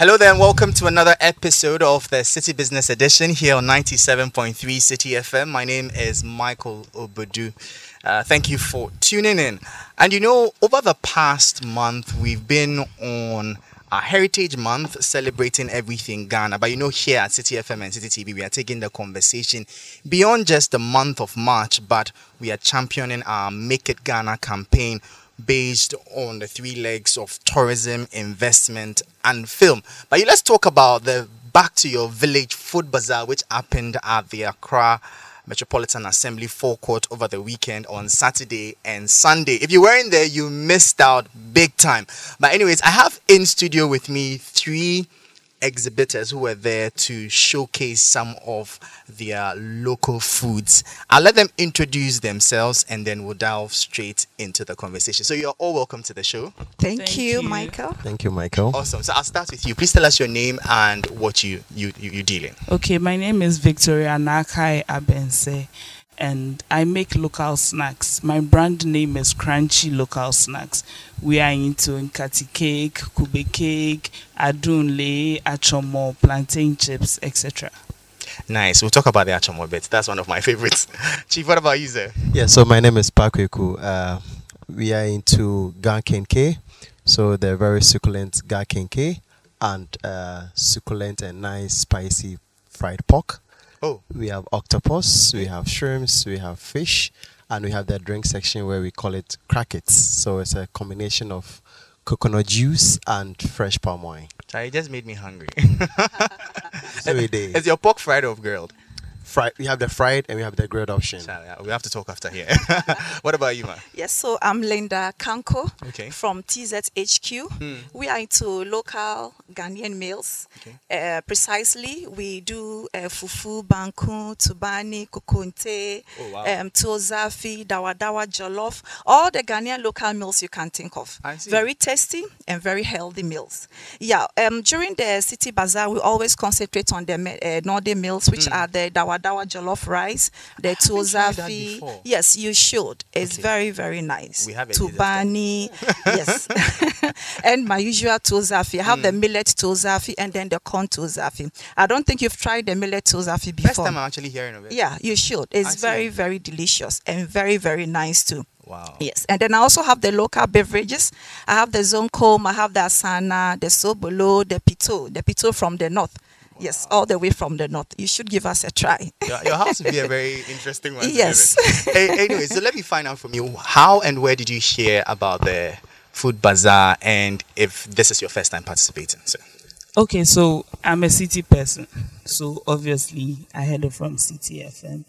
Hello there, and welcome to another episode of the Citi Business Edition here on 97.3 Citi FM. My name is Michael Obodu. Uh, thank you for tuning in. And you know, over the past month, we've been on a Heritage Month celebrating everything Ghana. But you know, here at City FM and Citi TV, we are taking the conversation beyond just the month of March, but we are championing our Make It Ghana campaign based on the three legs of tourism, investment, and film. But let's talk about the Back to Your Village Food Bazaar, which happened at the Accra Metropolitan Assembly forecourt over the weekend on Saturday and Sunday. If you weren't there, you missed out big time. But, anyways, I have in studio with me three exhibitors who were there to showcase some of their local foods. I'll let them introduce themselves and then we'll delve straight into the conversation. So you're all welcome to the show. Thank, Thank you, you. Michael. Thank you, Michael. Awesome. So I'll start with you. Please tell us your name and what you you you, you deal in. Okay, my name is Victoria Nakai Abense and I make local snacks. My brand name is Crunchy Local Snacks. We are into Nkati cake, kube cake, adunle, achomo, plantain chips, etc. Nice. We'll talk about the achomo bit. That's one of my favorites. Chief, what about you, sir? Yeah, so my name is Pakweku. Uh, we are into Gankenke, so they're very succulent Gankenke and uh, succulent and nice spicy fried pork. Oh, We have octopus, we have shrimps, we have fish, and we have the drink section where we call it crackets. So it's a combination of coconut juice and fresh palm wine. Charlie just made me hungry. So we did. Is your pork fried or grilled? Fried, we have the fried and we have the grilled option. We have to talk after here. what about you, man? Yes, so I'm Linda Kanko Okay. from TZHQ. Hmm. We are into local Ghanaian meals. Okay. Uh, precisely, we do uh, fufu, banku, tubani, kukunte, Oh, wow. um, tozafi, dawa dawa, jollof, all the Ghanaian local meals you can think of. I see. Very tasty and very healthy meals. Yeah, um, during the city bazaar, we always concentrate on the uh, northern meals, which are the dawa dawa jollof rice, the haven't tried that tozafi. Yes, you should. It's Okay. very, very nice. We have Tubani, yes. and my usual tozafi. I have Hmm. the millet tozafi and then the corn tozafi. I don't think you've tried the millet tozafi First before. time I'm actually hearing of it. Yeah, you should. It's very, very delicious and very, very nice too. Wow. Yes, and then I also have the local beverages. I have the zonkom, I have the asana, the sobolo, the pito, the pito from the north. Yes, all the way from the north. You should give us a try. Your, your house would be a very interesting one. Yes. hey, anyway, so let me find out from you how and where did you hear about the food bazaar and if this is your first time participating? So, Okay, so I'm a city person. So obviously I heard it from Citi FM.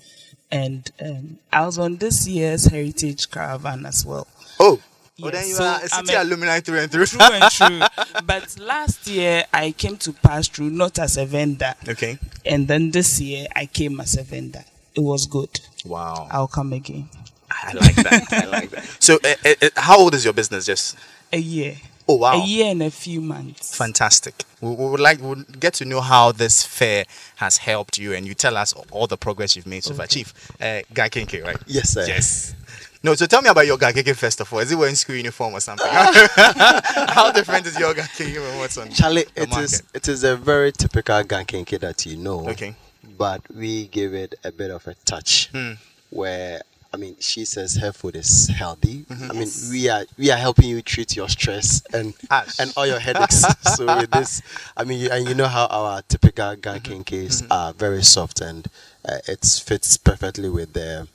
And um, I was on this year's Heritage Caravan as well. oh, Yes, well then you so are a I'm city a- alumni through and through. True and true. But last year I came to pass through not as a vendor. okay. And then this year I came as a vendor. It was good. Wow. I'll come again. I like that. I like that. So, uh, uh, how old is your business? Just A year. oh wow, A year and a few months. fantastic. We, we would like we would get to know how this fair has helped you, and you tell us all the progress you've made so far. Chief, uh, Guy Kinke, right? Yes, sir. Yes. No, so tell me about your Gakeke first of all. Is it wearing school uniform or something? How different is your Gakeke from what's on Charlie, the it market? is it is a very typical gankenke that you know. Okay. But we give it a bit of a touch Hmm. where I mean she says her food is healthy. Mm-hmm. I mean we are we are helping you treat your stress and Ash. and all your headaches. so with this I mean you, and you know how our typical gankenkes Mm-hmm. are very soft and uh, it fits perfectly with the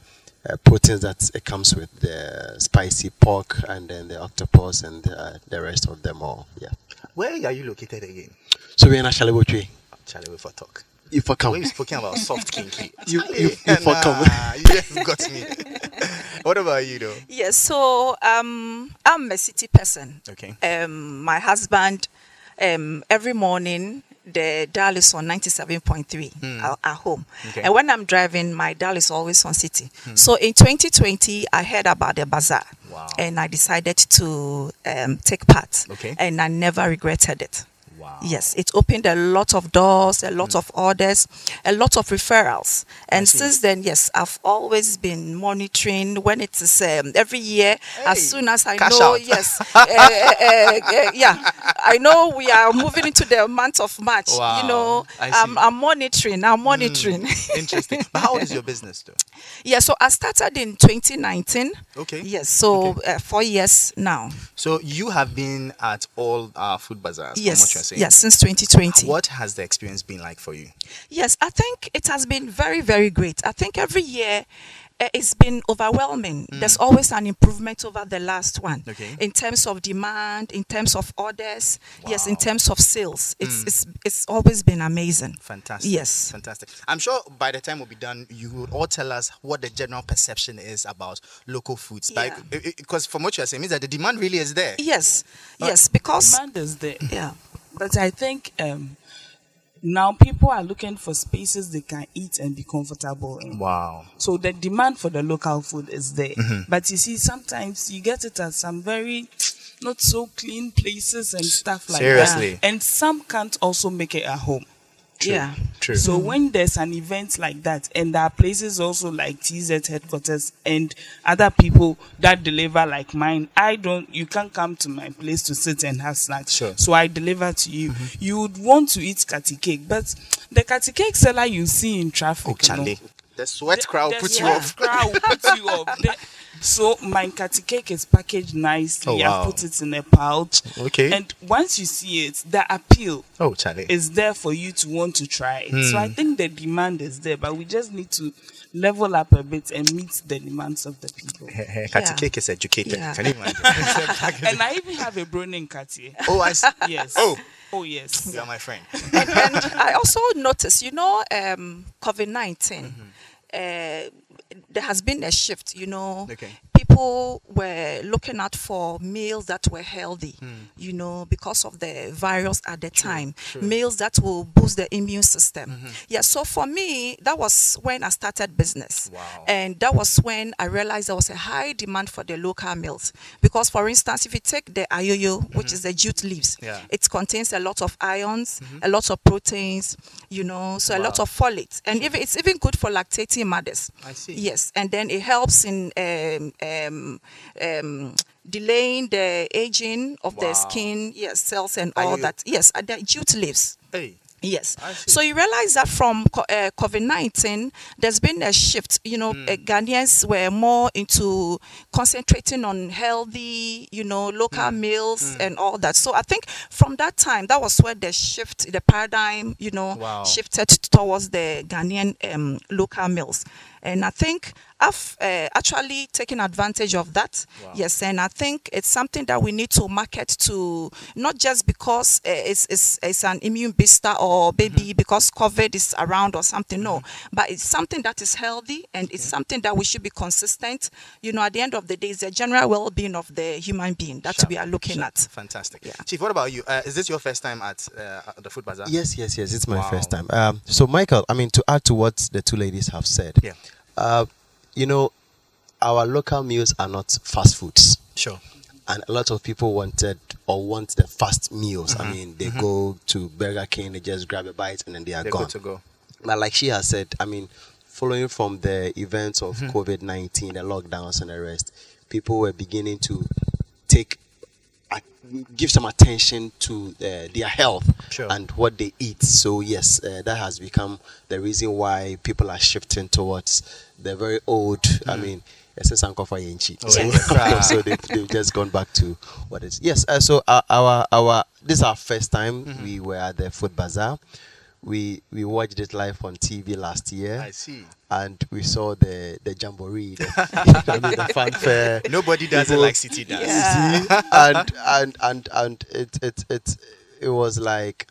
uh, proteins that it comes with the spicy pork and then the octopus and uh, the rest of them all. Yeah. Where are you located again? So we're in Ashalewotre. Charlie, wait for talk. You for come, When you spoken about soft kinky, You- Charlie, you- you for come. you just got me. what about you though? Yes, so um, I'm a city person. Okay. Um, my husband, um, every morning the dial is on 97.3 at, at home. Okay. And when I'm driving, my dial is always on city. So in 2020, I heard about the bazaar. Wow. And I decided to um, take part. Okay. And I never regretted it. Wow. Yes, it opened a lot of doors, a lot of orders, a lot of referrals. And since then, yes, I've always been monitoring when it is um, every year. Hey, as soon as I know, out. yes, uh, uh, uh, yeah, I know we are moving into the month of March. Wow, You know, I'm. I'm monitoring. I'm monitoring. Interesting. but how old your business, though? yeah, so I started in 2019. Okay. Yes, so Okay. uh, four years now. So you have been at all our food bazaars. from what you're Yes, saying. yes, since 2020. What has the experience been like for you? Yes, I think it has been very, very great. I think every year uh, it's been overwhelming. There's always an improvement over the last one Mm. Okay. in terms of demand, in terms of orders, yes, in Mm. terms of sales. It's it's it's always been amazing. Fantastic. Yes. Fantastic. I'm sure by the time we'll be done, you will all tell us what the general perception is about local foods. Yeah. Because from what you're saying, means that the demand really is there. Yes, yes, because Demand is there. yeah, But I think um, now people are looking for spaces they can eat and be comfortable in. Wow. So the demand for the local food is there. Mm-hmm. But you see, sometimes you get it at some very not so clean places and stuff like Seriously. that. And some can't also make it at home. Yeah, True. So when there's an event like that, and there are places also like TZ headquarters and other people that deliver like mine, I don't. You can't come to my place to sit and have snacks. Sure. So I deliver to you. Mm-hmm. You would want to eat kati cake, but the kati cake seller you see in traffic, oh, you know. The sweat the- crowd the puts you off. crowd will put you off. The- so my kati cake is packaged nicely. Oh, wow. I put it in a pouch. Okay. And once you see it, the appeal Oh, Charlie. is there for you to want to try it. So Hmm. I think the demand is there, but we just need to level up a bit and meet the demands of the people. Kati Yeah. cake is educated. Yeah. Can you imagine? and I even have a Bronin Katie. oh, I see. Yes. Oh. Oh yes. You are my friend. and, and I also noticed, you know, um, COVID 19, Mm-hmm. uh, there has been a shift, you know. Okay. People were looking out for meals that were healthy, you know, because of the virus at the time. Hmm. true. Meals that will boost the immune system. Mm-hmm. Yeah, so for me, that was when I started business. Wow. And that was when I realized there was a high demand for the local meals. Because, for instance, if you take the ayoyo, which is the jute leaves, Mm-hmm. Yeah. Mm-hmm. it contains a lot of ions, a lot of proteins, you know, so a lot of folate, and even it's even good for lactating mothers. I see. Yes, and then it helps in um, um, um, delaying the aging of Wow. the skin, yes, cells and Are all you- that. Yes, and the jute leaves. Hey. Yes. So you realize that from uh, COVID 19, there's been a shift. You know, uh, Ghanaians were more into concentrating on healthy, you know, local Hmm. meals and all that. So I think from that time, that was where the shift, the paradigm, you know, Wow. shifted towards the Ghanaian um, local meals. And I think I've uh, actually taken advantage of that. Wow. Yes, and I think it's something that we need to market to not just because uh, it's, it's, it's an immune booster or maybe Mm-hmm. because COVID is around or something. No, but it's something that is healthy and it's something that we should be consistent. You know, at the end of the day, it's the general well being of the human being that Sharp, we are looking sharp. at. Fantastic. Yeah. Chief, what about you? Uh, is this your first time at uh, the food bazaar? Yes, yes, yes. It's my Wow. first time. Um, so, Michael, I mean, to add to what the two ladies have said, Yeah. uh, you know, our local meals are not fast foods. Sure. And a lot of people wanted or want the fast meals. Mm-hmm. I mean, they go to Burger King, they just grab a bite, and then they are They're gone. to go. But like she has said, I mean, following from the events of Mm-hmm. COVID 19, the lockdowns and the rest, people were beginning to take, give some attention to uh, their health Sure. and what they eat. So, yes, uh, that has become the reason why people are shifting towards the very old, I mean, Yenchi. Oh, So, yeah. so they've, they've just gone back to what is. Yes, uh, so our, our, our, this is our first time Mm-hmm. we were at the food bazaar. We we watched it live on TV last year I see. and we saw the the jamboree, the, I mean, the fanfare. Nobody does it People- like Citi does. Yeah. See? and and and and it it it it was like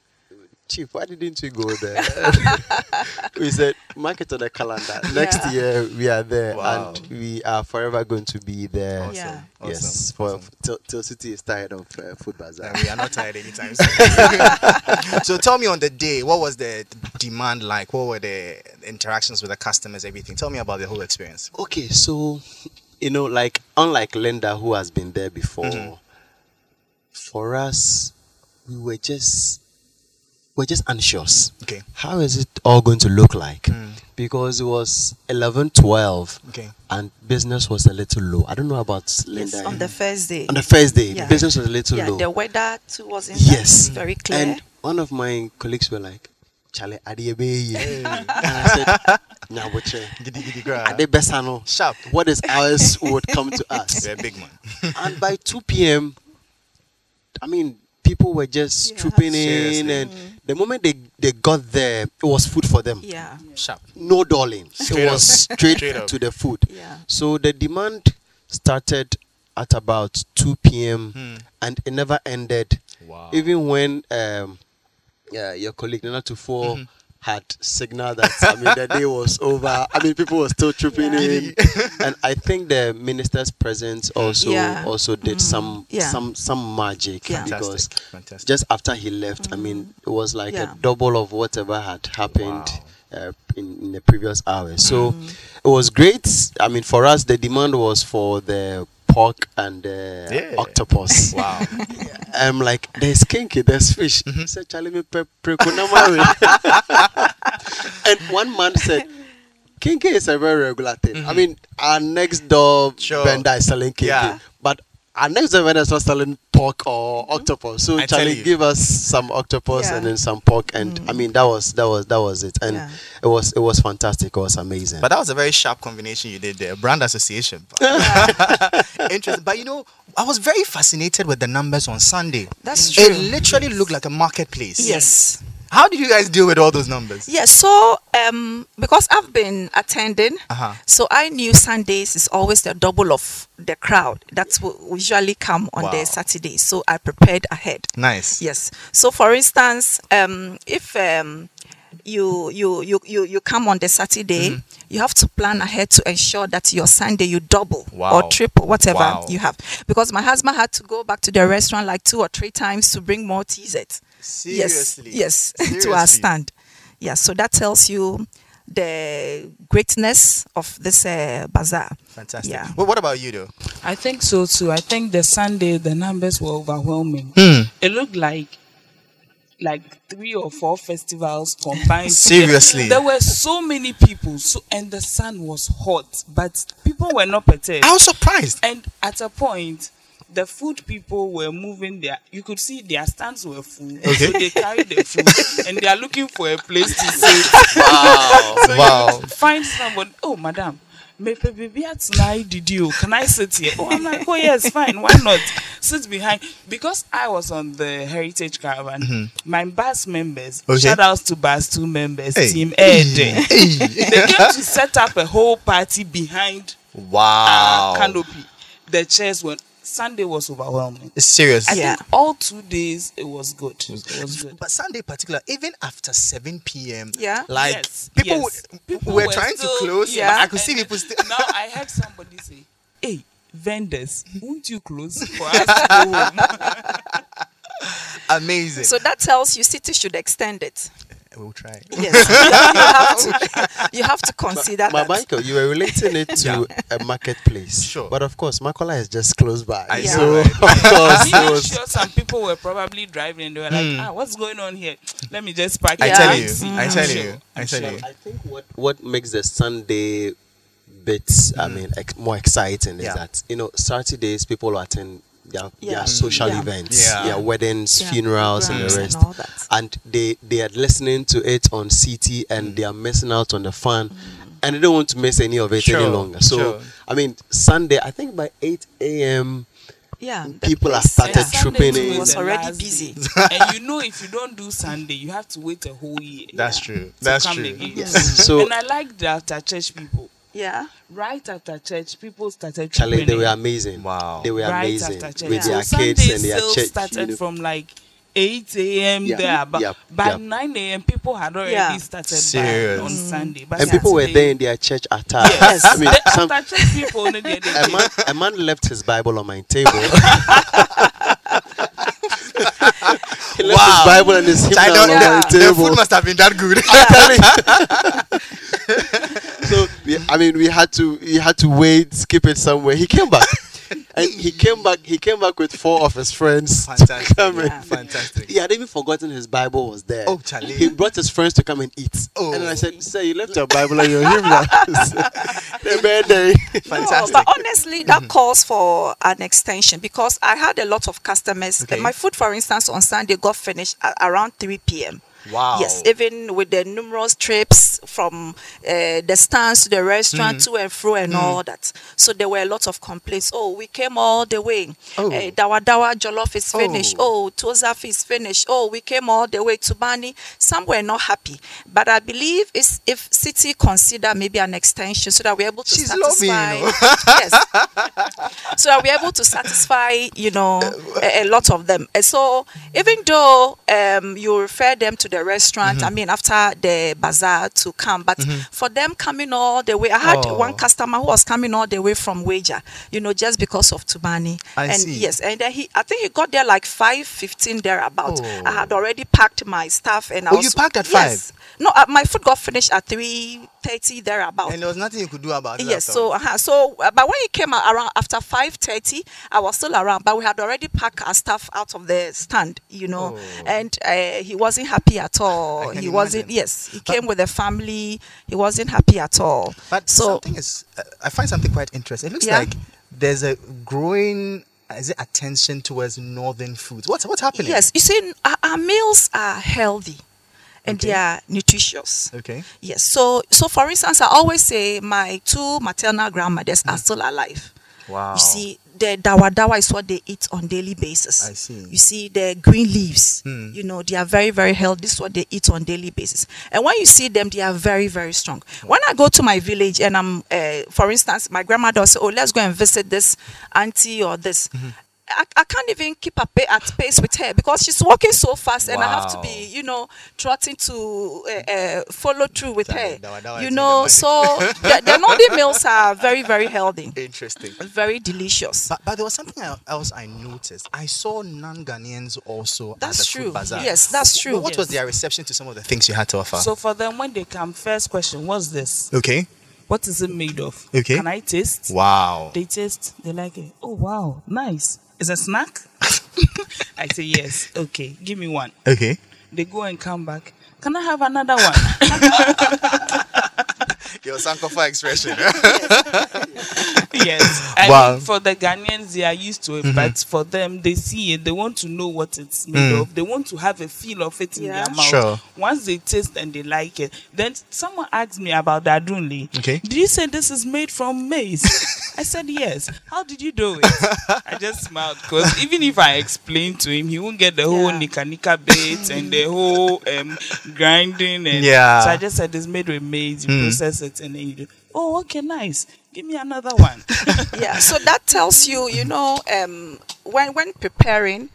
chief why didn't we go there we said mark it on the calendar next Yeah. year we are there Wow. and we are forever going to be there Awesome. Yeah. yes Awesome. for Awesome. till, till city is tired of uh, food bazaar we are not tired anytime soon. so tell me on the day, what was the demand like? What were the interactions with the customers, everything? Tell me about the whole experience. Okay, so you know, like unlike Linda who has been there before, Mhm. for us, we were just were just anxious. Okay. How is it all going to look like? Mm. Because it was 11, 12, Okay. and business was a little low. I don't know about Linda. Yes, on the first day. On the first day, Yeah. business was a little yeah, low. the weather too wasn't Yes. very clear. And one of my colleagues were like, Charlie, Adiebe. And I said, Nyaboche. Giddy giddy gra. Ade Besano. Sharp. What is ours would come to us. You're a big man. and by 2 p.m., I mean, people were just Yeah. trooping in, Seriously. and the moment they, they got there, it was food for them. yeah, Sharp. No darling. Straight it up. was straight, Straight to the food. yeah. So the demand started at about 2 p.m. Hmm. and it never ended. Wow. Even when um, yeah, your colleague Nana Tufo Mm-hmm. Had signaled that I mean the day was over. I mean people were still trooping Yeah. in, and I think the minister's presence also Yeah. also did mm. some Yeah. some some magic Yeah. because Fantastic. Fantastic. just after he left, I mean mm. it was like a double of whatever had happened. Wow. Uh, in, in the previous hours, so mm. it was great. I mean, for us, the demand was for the pork and the Yeah. octopus. wow. I'm like, there's kinky, there's fish. Mm-hmm. He said, Charlie, me pre- pre- kunamari." And one man said, kinky is a very regular thing. I mean, our next door Mm-hmm. Sure. vendor is selling kinky, Yeah. But our next door vendor is not selling pork or mm-hmm. octopus. So I tell Charlie, you. give us some octopus Yeah. and then some pork, and I mm-hmm. mean, that was that was that was it, and Yeah. it was it was fantastic. It was amazing. But that was a very sharp combination you did there. Brand association. Interesting. But you know, I was very fascinated with the numbers on Sunday. That's true. It literally looked like a marketplace. Yes. How did you guys deal with all those numbers? Yes. So, um, because I've been attending, Uh-huh. so I knew Sundays is always the double of the crowd that will usually come on Wow. the Saturday. So I prepared ahead. Nice. Yes. So, for instance, um, if um, you, you you you you come on the Saturday, Mm-hmm. you have to plan ahead to ensure that your Sunday you double Wow. or triple whatever Wow. you have. Because my husband had to go back to the restaurant like two or three times to bring more T-Zets. Seriously. Yes, yes, to Seriously? our stand. Yeah, so that tells you the greatness of this uh, bazaar. Fantastic. Yeah. Well, what about you, though? I think so too. I think the Sunday the numbers were overwhelming. Hmm. It looked like like three or four festivals combined. Seriously? there were so many people. So and the sun was hot, but people were not perturbed. I was surprised. And at a point, the food people were moving their. You could see their stands were full. Okay. So they carried the food and they are looking for a place to sit. Wow. So wow. find someone. Oh, madam. Me pe baby at tonight did you? Can I sit here? Oh, I'm like, oh yes, fine. Why not sit behind? Because I was on the heritage caravan. My bus members, Mm-hmm. Okay. shout outs to bus two members, Hey. team Ed. they came to set up a whole party behind Wow. our canopy. The chairs were Sunday was overwhelming. Serious. I Yeah. think all two days it was good. It was good. But Sunday, particular, even after 7 p.m., Yeah. like Yes, people, yes. w- People were, were trying still- to close. yeah. but I could see people still. now I heard somebody say, "Hey, vendors, won't you close for us to go home?" Amazing. So that tells you city should extend it. We'll try. Yes, you have to. You have to consider Ma- that. Michael, you were relating it to a marketplace. Sure. But of course, Makola is just close by. I yeah. So of course, I'm was- sure some people were probably driving and they were like, Hmm. "Ah, what's going on here? Let me just park." I it tell and you, see." I I'm tell sure, you, I I'm tell sure. you. I think what what makes the Sunday bit, I mean, ex- more exciting is Yeah. that you know Saturdays people attend their, Yeah. their mm. social Yeah. events, Yeah. their weddings, Yeah, funerals, and the rest. all that. and they they are listening to it on CT and mm. they are missing out on the fun mm. and they don't want to miss any of it Sure, any longer. So sure. I mean Sunday, I think by eight AM Yeah, people have place- started And Sunday trooping in. is Was already busy. and you know, if you don't do Sunday, you have to wait a whole year. That's to true. That's true. Yes. So and I like the after uh, church people. Yeah. Right after church, people started Charlie, they were amazing. Wow. They were right amazing after church. with so their Sunday kids and their sales church. started you know. from like 8 a.m. Yeah, there, but yeah, by yeah. 9 a.m. people had already Yeah. started Serious. buying on mm-hmm. Sunday. But and people were there in their church attire. Yes, I mean, the some, after church people, no, they, they, a man, a man left his Bible on my table. he left Wow. his Bible and his hymnal don't on know. my The food must have been that good. so we, I mean, we had to we had to wait, skip it somewhere. He came back. And he came back. He came back with four of his friends. to Fantastic. come and- Yeah. Fantastic. He had even forgotten his Bible was there. Oh, Charlie. He brought his friends to come and eat. Oh. And then I said, oh. Sir, you left your Bible and your hymnal. the birthday. No, Fantastic. but honestly, that mm-hmm. calls for an extension because I had a lot of customers. Okay. My food, for instance, on Sunday got finished at around 3 p.m. Wow. Yes, even with the numerous trips from uh, the stands to the restaurant Mm-hmm. to and fro and all that. So there were a lot of complaints. Oh, we came all the way. Oh. Uh, dawa dawa jollof is finished. Oh. Oh, tozaf is finished. Oh, we came all the way to Bani. Some were not happy, but I believe it's, if city consider maybe an extension so that we're able to She's loving, you satisfy. know. yes, so that we're able to satisfy, you know, a, a lot of them. And so even though um, you refer them to the restaurant, Mm-hmm. I mean, after the bazaar to come, but for them coming all the way, I had Oh. one customer who was coming all the way from Wager, you know, just because of Tubani. I and see. yes, and then he, I think he got there like five fifteen thereabout. Oh. I had already packed my stuff, and I Oh, was you packed at yes. No, uh, my food got finished at three thirty thereabout. And there was nothing you could do about it. Yes, so all. uh so uh, but when he came out around after five thirty, I was still around, but we had already packed our stuff out of the stand, you know, Oh. and uh, he wasn't happy at all. He wasn't. imagine. Yes, he But- came with a family. He wasn't happy at all. But so something is, uh, I find something quite interesting. It looks Yeah. like there's a growing, is it attention towards northern foods? What's what's happening? yes, you see, our, our meals are healthy, and Okay. they are nutritious. Okay. Yes. So, so for instance, I always say my two maternal grandmothers are still alive. Wow. You see, the dawa dawa is what they eat on daily basis. I see. You see, the green leaves, Hmm. you know, they are very, very healthy. This is what they eat on daily basis. And when you see them, they are very, very strong. When I go to my village and I'm, uh, for instance, my grandmother will say, oh, let's go and visit this auntie or this. Mm-hmm. I, I can't even keep up at pace with her because she's walking so fast and I have to be, you know, trotting to uh, uh, follow through with her. Dawa dawa You know, so the, the Northern meals are very, very healthy, Interesting. very delicious. But, but there was something else I noticed. I saw non-Ghanaians also at That's the true. food bazaar. Yes, that's true. What was Yes. their reception to some of the things you had to offer? So for them, when they come, first question, what's this? okay. What is it made of? Okay. Can I taste? Wow. They taste, they like it. Oh wow, nice. Is a snack? I say yes. Okay, give me one. Okay. They go and come back. Can I have another one? Your Sankofa expression. yes. I Wow. mean, for the Ghanaians, they are used to it, but for them, they see it. They want to know what it's made Mm. of. They want to have a feel of it in Yeah. their mouth. Sure. Once they taste and they like it, then someone asked me about the adunli. Okay. Did you say this is made from maize? I said yes. How did you do it? I just smiled because even if I explain to him, he won't get the whole Yeah. nika nika bit and the whole um, grinding. And Yeah. So I just said it's made with maize. You Mm. process it and then you do. Oh, okay, nice. Give me another one. yeah so that tells you you know um, when when preparing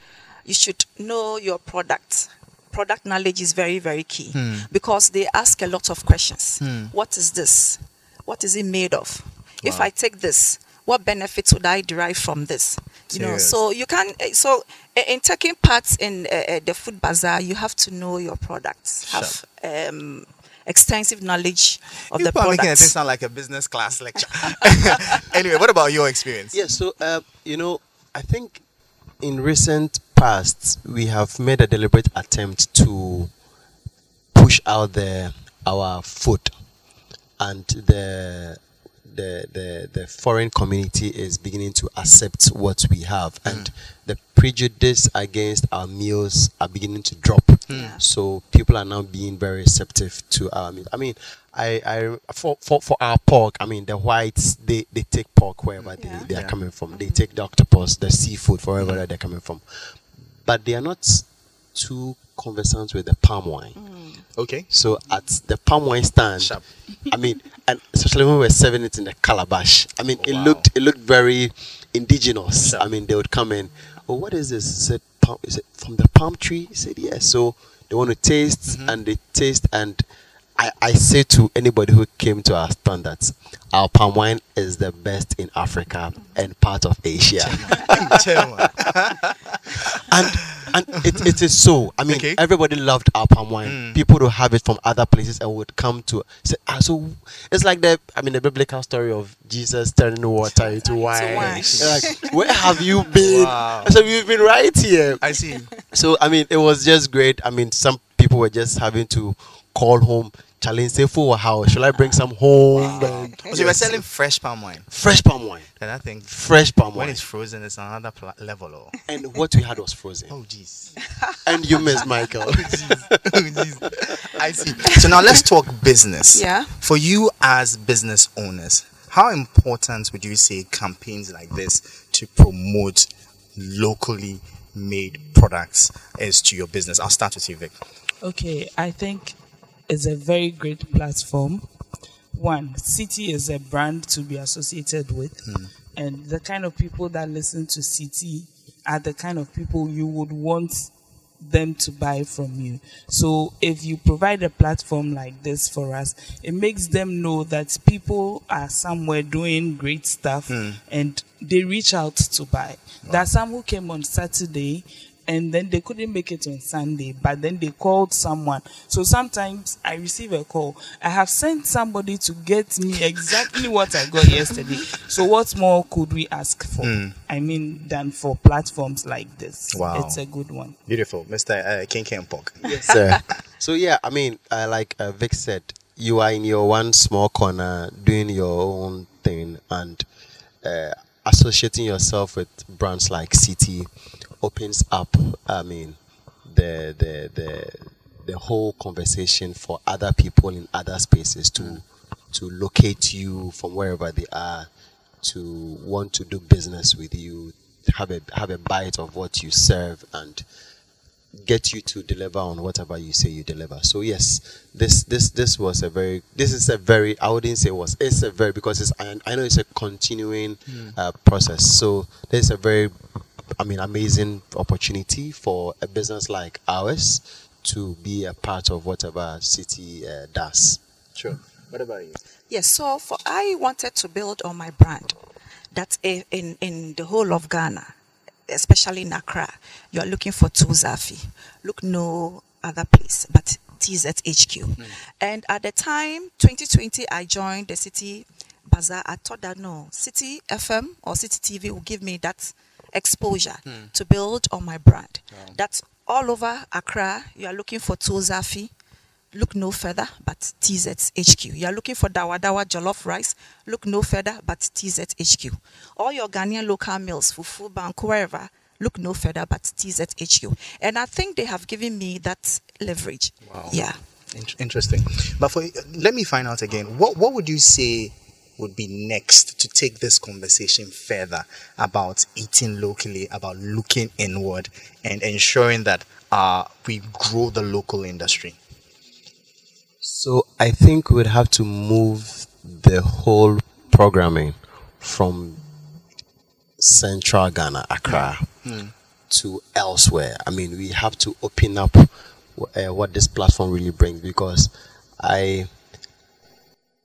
you should know your product. Product knowledge is very very key because they ask a lot of questions. What is this? What is it made of? If i take this what benefits would i derive from this? You know so you can uh, so uh, in taking part in uh, the food bazaar you have to know your products. Have um, extensive knowledge of the People are making it sound like a business class lecture. anyway, what about your experience? Yes, so uh, you know, I think in recent past we have made a deliberate attempt to push out the our food, and the the the the foreign community is beginning to accept what we have, hmm. and the prejudice against our meals are beginning to drop. Hmm. Yeah. So people are now being very receptive to our meal. I mean, I, I for, for, for our pork, I mean the whites they, they take pork wherever Yeah. they, they are Yeah. coming from. They mm-hmm. take the octopus, the seafood, wherever that they're coming from. But they are not too conversant with the palm wine. Okay. So at the palm wine stand, Sharp. I mean, and especially when we were serving it in the calabash, I mean, it Wow. looked it looked very indigenous. Sure. I mean, they would come in. Oh, what is this? Is it palm? Is it from the palm tree? He said yes. So they want to taste, Mm-hmm. and they taste, and I, I say to anybody who came to our standards, our palm wine is the best in Africa and part of Asia. And and it, it is so. I mean, Okay. everybody loved our palm wine. Mm. People would have it from other places and would come to say, ah, so it's like the I mean the biblical story of Jesus turning water into wine. wine. Like, where have you been? Wow. I said, we've been right here. I see. So I mean, it was just great. I mean, some people were just having to call home, challenge, say, for how should I bring some home? And, uh, So you were selling fresh palm wine. fresh palm wine, And I think fresh palm when wine, it's frozen, it's another pla- level. Oh, and what we had was frozen. oh jeez. And you missed Michael. Oh, oh, jeez. I see. So now let's talk business. Yeah. For you as business owners, how important would you say campaigns like this to promote locally made products is to your business? I'll start with you, Vic. Okay, I think it's a very great platform. One, Citi is a brand to be associated with, hmm. and the kind of people that listen to Citi are the kind of people you would want them to buy from you. So if you provide a platform like this for us, it makes them know that people are somewhere doing great stuff hmm. and they reach out to buy. There are some who came on Saturday and then they couldn't make it on Sunday, but then they called someone. So sometimes I receive a call. I have sent somebody to get me exactly what I got yesterday. So what more could we ask for? I mean, than for platforms like this. Wow. It's a good one. Beautiful, Mr. Uh, King Kempok. Yes, sir. so yeah, I mean, uh, like uh, Vic said, you are in your one small corner doing your own thing and uh, associating yourself with brands like Citi opens up. I mean, the the the the whole conversation for other people in other spaces to to locate you from wherever they are to want to do business with you have a have a bite of what you serve and get you to deliver on whatever you say you deliver. So yes, this this this was a very this is a very I wouldn't say was it's a very because it's I, I know it's a continuing uh, process. So there's a very I mean amazing opportunity for a business like ours to be a part of whatever city uh, does. Sure. What about you? Yes, so for I wanted to build on my brand that in, in the whole of Ghana, especially in Accra, you are looking for Tuzafi. Look no other place but TZHQ. And at the time, 2020, I joined the Citi Bazaar. I thought that no, Citi FM or Citi TV will give me that exposure hmm. to build on my brand. That's all over Accra. You are looking for Tozafi. look no further but TZHQ. You are looking for Dawa Dawa jollof rice, look no further but TZHQ. All your Ghanaian local meals, fufu, Bank, wherever, look no further but TZHQ. And I think they have given me that leverage. Wow. Yeah. In- interesting. But for let me find out again. What what would you say would be next to take this conversation further about eating locally, about looking inward, and ensuring that uh, we grow the local industry? So I think we'd have to move the whole programming from central Ghana, Accra, to elsewhere. I mean, we have to open up uh, what this platform really brings because I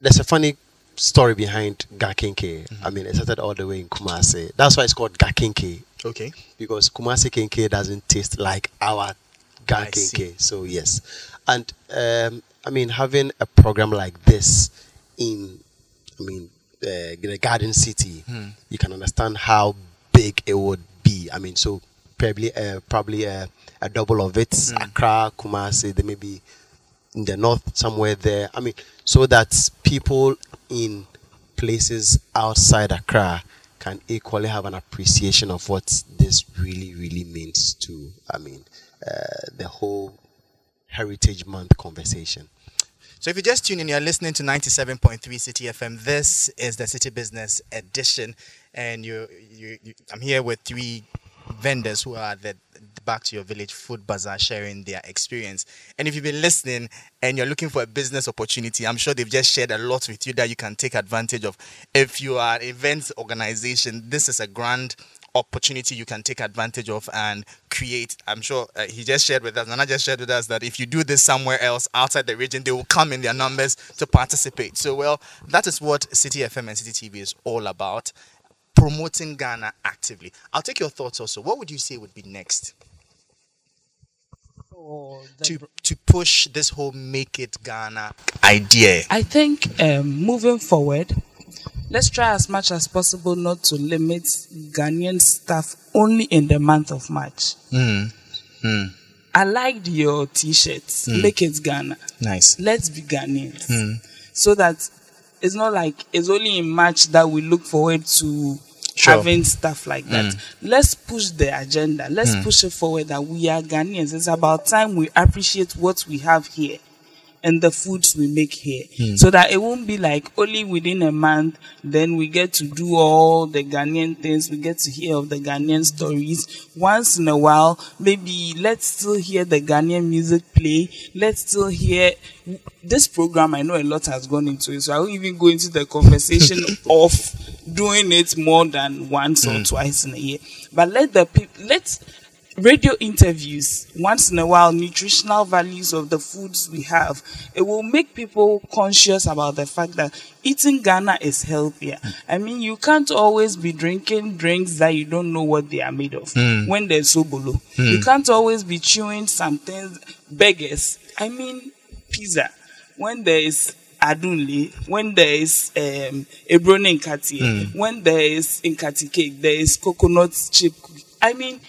there's a funny story behind Gakinke. I mean, it started all the way in Kumasi. That's why it's called Gakinke Okay. because Kumasi Kenke doesn't taste like our Gan I see. Kenke. So yes, and um, I mean having a program like this in, I mean, uh, the Garden City, Hmm. you can understand how big it would be. I mean, so probably uh, probably uh, a double of it. Hmm. Accra, Kumasi, they may be in the north somewhere there. I mean, so that people in places outside Accra can equally have an appreciation of what this really, really means to, I mean, uh, the whole Heritage Month conversation. So if you just tune in, you're listening to 97.3 Citi FM. This is the Citi Business Edition, and you, you, you I'm here with three vendors who are the Back to Your Village Food Bazaar sharing their experience. And if you've been listening and you're looking for a business opportunity, I'm sure they've just shared a lot with you that you can take advantage of. If you are an events organization, this is a grand opportunity you can take advantage of and create. I'm sure uh, he just shared with us, Nana just shared with us that if you do this somewhere else outside the region, they will come in their numbers to participate. So, well, that is what Citi FM and Citi TV is all about promoting Ghana actively. I'll take your thoughts also. What would you say would be next? To to push this whole make it Ghana idea? I think um, moving forward, let's try as much as possible not to limit Ghanaian stuff only in the month of March. Mm. Mm. I liked your T-shirts. Mm. Make it Ghana. Nice. Let's be Ghanaians, Mm. so that it's not like it's only in March that we look forward to Sure. having stuff like that. Mm. Let's push the agenda. Let's mm. push it forward that we are Ghanaians. It's about time we appreciate what we have here and the foods we make here. Hmm. So that it won't be like only within a month then we get to do all the Ghanaian things we get to hear of the Ghanaian stories. Once in a while maybe let's still hear the Ghanaian music play. Let's still hear this program I know a lot has gone into it so I won't even go into the conversation of doing it more than once or hmm. twice in a year. But let the people let radio interviews once in a while nutritional values of the foods we have it will make people conscious about the fact that eating ghana is healthier. Hmm. I mean you can't always be drinking drinks that you don't know what they are made of hmm. when they're there's sobolo hmm. you can't always be chewing some things burgers i mean pizza. When there is adunle when there is um ebrone nkati when there is nkati cake there is coconut chip i mean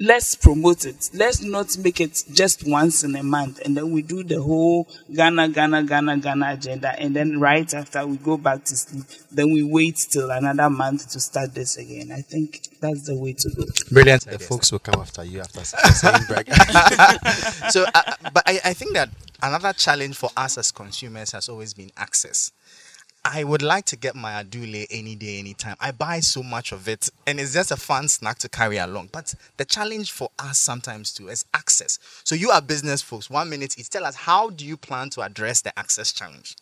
let's promote it. Let's not make it just once in a month and then we do the whole Ghana, Ghana, Ghana, Ghana agenda and then right after we go back to sleep, then we wait till another month to start this again. I think that's the way to go. Brilliant. The folks will come after you after saying brag. so, uh, but I, I think that another challenge for us as consumers has always been access. I would like to get my adule any day, anytime. I buy so much of it, and it's just a fun snack to carry along. But the challenge for us sometimes too is access. So you are business folks. One minute, is tell us how do you plan to address the access challenge?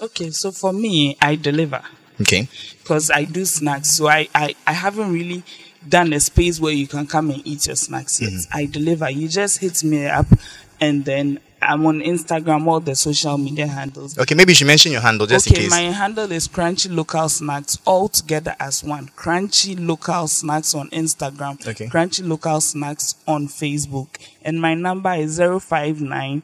Okay, so for me, I deliver Okay. because I do snacks. So I, I, I haven't really done a space where you can come and eat your snacks yet. Mm-hmm. I deliver. You just hit me up and then I'm on Instagram, all the social media handles. Okay, maybe you should mention your handle just okay, in case. Okay, my handle is Crunchy Local Snacks, all together as one. Crunchy Local Snacks on Instagram. Okay. Crunchy Local Snacks on Facebook. And my number is 059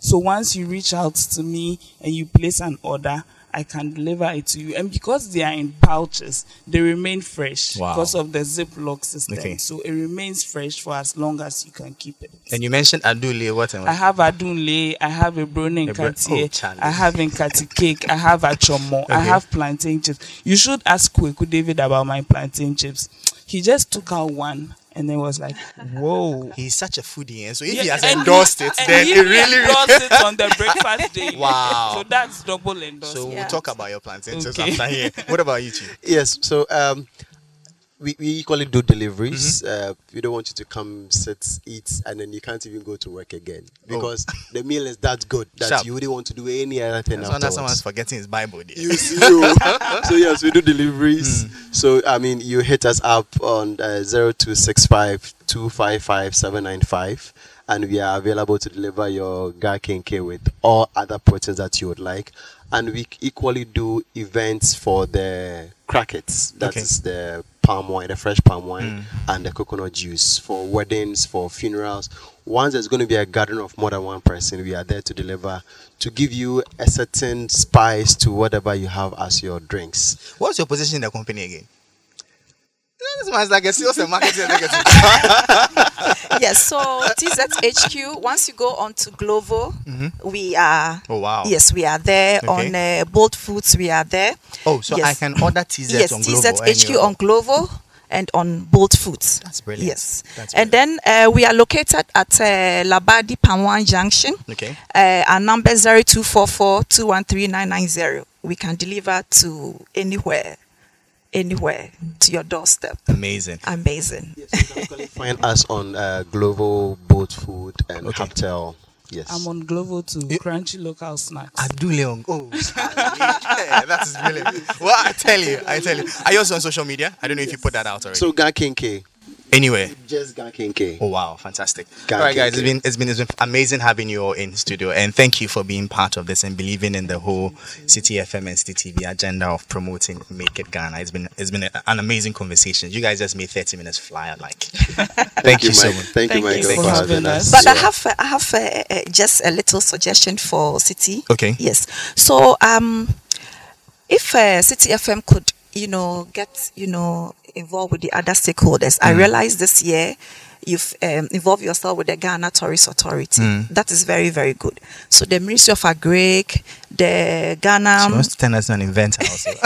So once you reach out to me and you place an order, I can deliver it to you. And because they are in pouches, they remain fresh Wow. because of the Ziploc system. Okay. So it remains fresh for as long as you can keep it. and you mentioned adule. What? I have adunle, I have a brownie A bro- Cartier, oh, I have nkati cake, I have a chomo, I have plantain chips. You should ask Kweku David about my plantain chips. He just took out one and then was like, "Whoa!" He's such a foodie, and so if Yeah, he has and endorsed it, and then he it really, really endorsed it on the breakfast day. Wow. so that's double endorsement. So we'll talk about your plantains Okay. after here. What about you two? yes, so um, we, we equally do deliveries. Mm-hmm. Uh, we don't want you to come, sit, eat, and then you can't even go to work again Oh. because the meal is that good that Sharp. you wouldn't want to do any other thing That's wonder afterwards. someone's forgetting his Bible. You see, oh. so yes, we do deliveries. Hmm. So I mean, you hit us up on uh, zero two six five two five five seven nine five, and we are available to deliver your K with all other proteins that you would like. And we equally do events for the crackets. That is Okay. the palm wine, the fresh palm wine, mm. and the coconut juice for weddings, for funerals. Once there's going to be a gathering of more than one person, we are there to deliver to give you a certain spice to whatever you have as your drinks. What's your position in the company again? This man's like a sales and marketing executive. yes, so TZHQ, once you go on to Glovo, we are, Oh, wow. yes, we are there. Okay. On uh, Bolt Foods, we are there. Oh, so I can order TZ yes, on Glovo. Yes, TZHQ anywhere. on Glovo and on Bolt Foods. That's brilliant. Yes. That's and then uh, we are located at uh, Labadi Panwan Junction. Okay. Uh, our number 0244 213 990. We can deliver to anywhere, anywhere to your doorstep. Amazing. Amazing. Find us on uh, Glovo, Bolt Food, and Okay. Haptel. Yes. I'm on Glovo too. You- Crunchy local snacks. Adu Leon. Oh, yeah, that is brilliant. Well, I tell you, I tell you. Are you also on social media? I don't know if you put that out already. So Gan K. anyway. Just Gan K. Oh wow, fantastic! God, all right, guys, it's thank been it's been it's been amazing having you all in studio, and thank you for being part of this and believing in the whole Citi FM and Citi TV agenda of promoting Make It Ghana. It's been it's been a- an amazing conversation. You guys just made thirty minutes fly like. thank, you so much. Thank, Thank you, you Michael, for for having having us. us. But I have I have uh, uh, just a little suggestion for Citi. Okay. Yes. So um, if uh, Citi FM could, you know, get you know involved with the other stakeholders, I realize this year you've um, involved yourself with the Ghana Tourist Authority. That is very very good. So the Ministry of Agric, the Ghana. She wants to turn us an inventor also.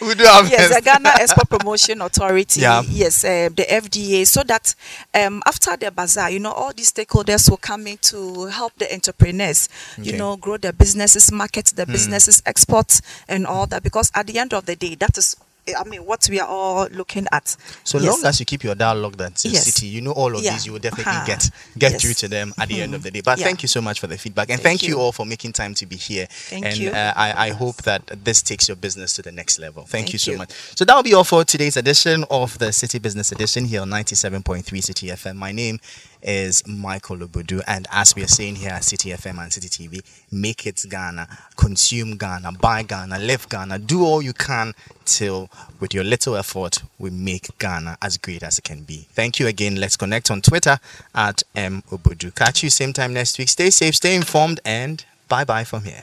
we do have yes, the Ghana Export Promotion Authority. Yeah. Yes, uh, the FDA. So that um, after the bazaar, you know, all these stakeholders will come in to help the entrepreneurs, Okay. You know, grow their businesses, market the businesses, export, and all that. Because at the end of the day, that is, I mean, what we are all looking at. So Yes. long as you keep your dialogue that Yes. city, you know all of Yeah. these, you will definitely Ha. get get Yes. through to them at the end of the day. But Yeah. thank you so much for the feedback, and Thank thank, you. you. all for making time to be here. Thank and you. Uh, I, I hope that this takes your business to the next level. Thank, Thank you so you. much. So that will be all for today's edition of the Citi Business Edition here on 97.3 Citi FM. My name is Michael Obudu, and as we are saying here at Citi FM and Citi TV, make it Ghana, consume Ghana, buy Ghana, live Ghana, do all you can till with your little effort we make Ghana as great as it can be. Thank you again. Let's connect on Twitter at M Obudu. Catch you same time next week. Stay safe, stay informed, and bye bye from here.